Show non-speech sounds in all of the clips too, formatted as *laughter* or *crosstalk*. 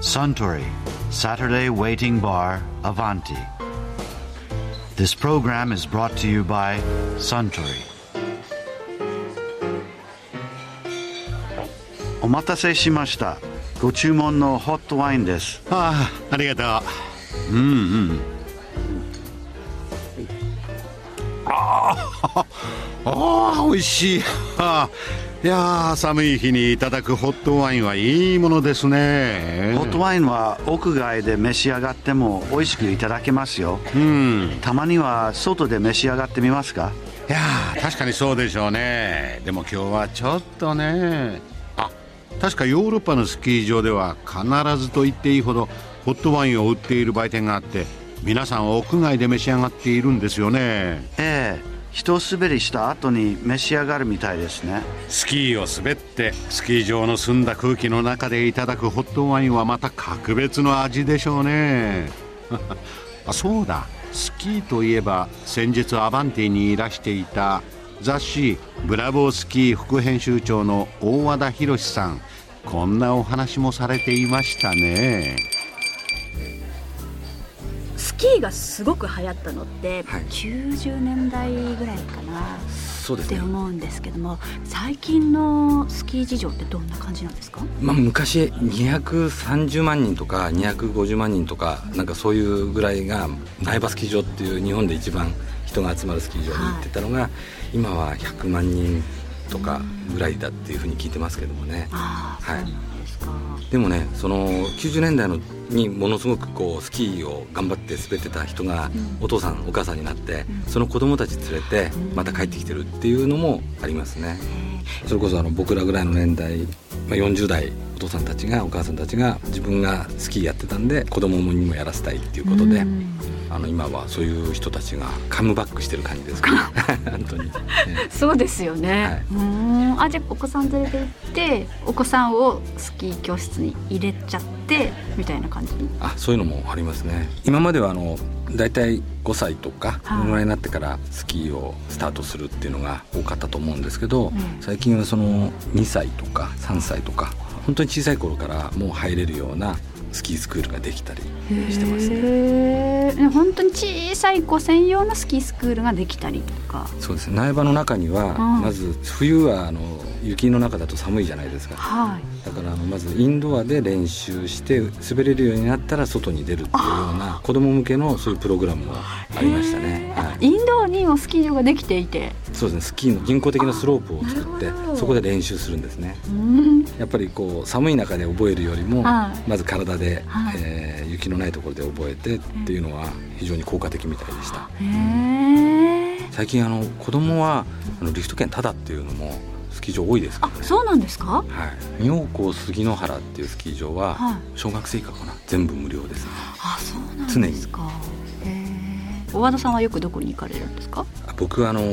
Suntory Saturday Waiting Bar Avanti. This program is brought to you by Suntory. お待たせしました。ご注文のホットワインです。ああありがとううんうんああああ美味しいああ *laughs* いやー寒い日にいただくホットワインはいいものですね。ホットワインは屋外で召し上がっても美味しくいただけますよ。うん。たまには外で召し上がってみますか？いやー確かにそうでしょうね。でも今日はちょっとね。あ確かヨーロッパのスキー場では必ずと言っていいほどホットワインを売っている売店があって皆さん屋外で召し上がっているんですよね。ええ。一滑りした後に召し上がるみたいですね。スキーを滑ってスキー場の澄んだ空気の中でいただくホットワインはまた格別の味でしょうね。*laughs* あそうだ。スキーといえば先日アバンティにいらしていた雑誌「ブラボースキー」副編集長の大和田博さん。こんなお話もされていましたね。キーがすごく流行ったのって、はい。90年代ぐらいかなってそうですね、思うんですけども最近のスキー事情ってどんな感じなんですか？まあ、昔230万人とか250万人とかなんかそういうぐらいが苗場スキー場っていう日本で一番人が集まるスキー場に行ってたのが、今は100万人とかぐらいだっていうふうに聞いてますけどもね。はい。でもねその90年代のにものすごくこうスキーを頑張って滑ってた人がお父さんお母さんになってその子供たち連れてまた帰ってきてるっていうのもありますね。それこそあの僕らぐらいの年代、まあ、40代お父さんたちがお母さんたちが自分がスキーやってたんで子供にもやらせたいっていうことで。うんあの今はそういう人たちがカムバックしてる感じですかね。*laughs* 本当に、ねそうですよね、はい。うーん。あじゃあお子さん連れて行ってお子さんをスキー教室に入れちゃってみたいな感じあそういうのもありますね。今まではあの大体5歳とかはい。このぐらいになってからスキーをスタートするっていうのが多かったと思うんですけど、ん。最近はその2歳とか3歳とか本当に小さい頃からもう入れるようなスキースクールができたりしてますね。本当に小さい子専用のスキースクールができたりとか。そうです。ね苗場の中には、うん。まず冬はあの雪の中だと寒いじゃないですか。はい。だからまずインドアで練習して滑れるようになったら外に出るっていうような子供向けのそういうプログラムもありましたね、はい。インドにもスキー場ができていて。そうですね。スキーの人工的なスロープを作ってそこで練習するんですね。うん。やっぱりこう寒い中で覚えるよりも、はい。まず体で、はい。えー雪のないところで覚えてっていうのは非常に効果的みたいでした。へえ最近あの子供はあのリフト券タダっていうのもスキー場多いですね。あそうなんですか？はい、妙高杉野原っていうスキー場ははい。小学生以下かな。全部無料ですね。あそうなんですか。大和田さんはよくどこに行かれるんですか？あ僕はあのホ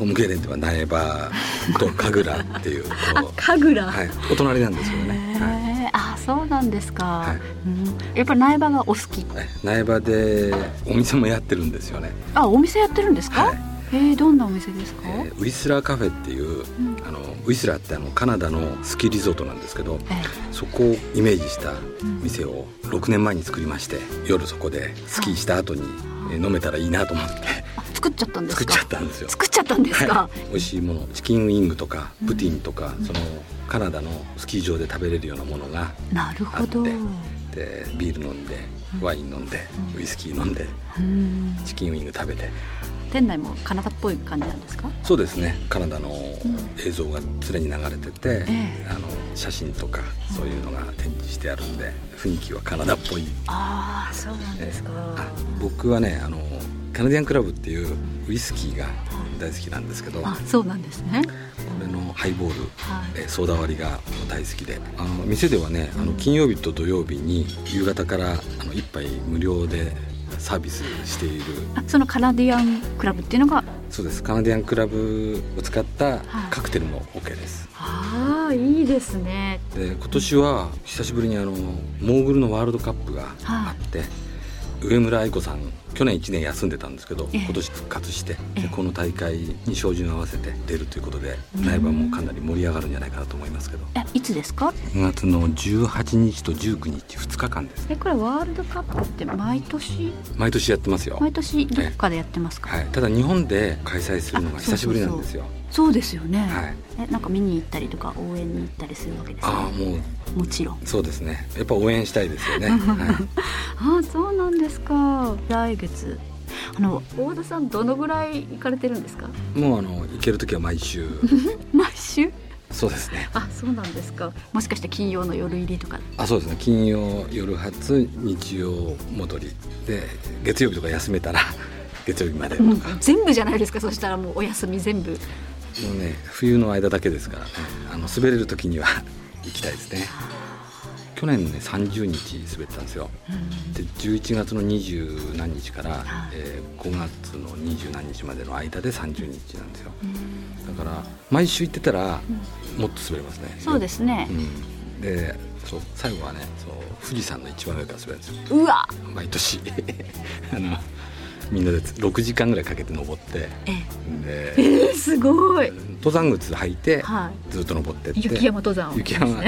ームゲレンでは苗場と神楽っていう *laughs* 神楽。はい、お隣なんですけどね、はい。あそうなんですか、はい。うん、やっぱり苗場がお好き。はい。苗場でお店もやってるんですよね、あお店やってるんですか、はいえー、どんなお店ですか、えーウィスラーカフェっていう、あのウィスラーってあのカナダのスキーリゾートなんですけどえそこをイメージした店を6年前に作りまして夜そこでスキーした後にえー飲めたらいいなと思って。あ作っちゃったんですか？作っちゃったんですよ。作っちゃったんですか、はい、美味しいものチキンウィングとかプティンとか、そのカナダのスキー場で食べれるようなものがなるほど。あって。でビール飲んでワイン飲んでウイスキー飲んでうん。チキンウィング食べて店内もカナダっぽい感じなんですか？そうですね。カナダの映像が常に流れてて、えあの写真とかそういうのが展示してあるんで雰囲気はカナダっぽい、ああそうなんですか、あ僕はねあのカナディアンクラブっていうウイスキーが大好きなんですけどこあそうなんですね。れのハイボール、はい。えーソーダ割りが大好きで。あの店ではねあの金曜日と土曜日に夕方からあの一杯無料でサービスしている。あそのカナディアンクラブっていうのが？そうです。カナディアンクラブを使ったカクテルも OK です、ああいいですね。で今年は久しぶりにあのモーグルのワールドカップがあって、上村愛子さん去年1年休んでたんですけどええ。今年復活してこの大会に照準を合わせて出るということでライブはもうかなり盛り上がるんじゃないかなと思いますけど。えいつですか？2月の18日と19日2日間ですえこれワールドカップって毎年？毎年やってますよ。毎年どっかでやってますか、はい、ただ日本で開催するのが久しぶりなんですよそうですよね、はい。えなんか見に行ったりとか応援に行ったりするわけですか？ああもう。もちろん。そうですね。やっぱ応援したいですよね、*laughs* はい、ああそうなんですか。来月。あの大田さんどのぐらい行かれてるんですか？もうあの行ける時は毎週。*laughs* 毎週？そうですね。あそうなんですか。もしかして金曜の夜入りとか？あそうですね。金曜夜初日曜戻りで月曜日とか休めたら月曜日までともうか、全部じゃないですか？そしたらもうお休み全部もうね冬の間だけですからね。あの滑れる時には *laughs* 行きたいですね。去年ね30日滑ったんですよ。で11月の二十何日から、はい。えー5月の二十何日までの間で30日なんですよ。だから毎週行ってたらもっと滑れますね。そうですね。うん、でそう最後はねそう富士山の一番上から滑るんですよ。うわ毎年。*laughs* あのみんなで6時間ぐらいかけて登って。えでえすごい。登山靴履いてはずっと登ってって。雪山登山を。雪山。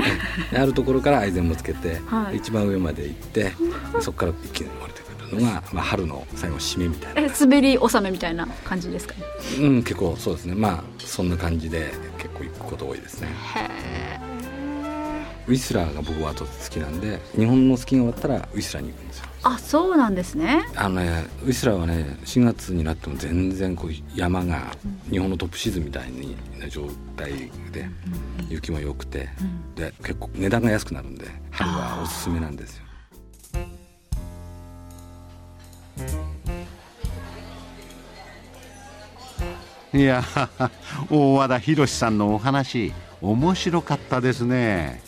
あるところからアイゼンもつけて、はい。一番上まで行ってでそこから一気に降りてくるのが、まあ、春の最後締めみたいな。え滑り納めみたいな感じですか？ねうん結構そうですね。まあそんな感じで結構行くこと多いですね。へウィスラーが僕はと好きなんで日本のスキーが終わったらウィスラーに行くんですよ。あそうなんですね。あのねウィスラーはね4月になっても全然こう山が日本のトップシーズンみたいな状態で雪も良くてで結構値段が安くなるんで春はおすすめなんですよ。いや大和田博さんのお話面白かったですね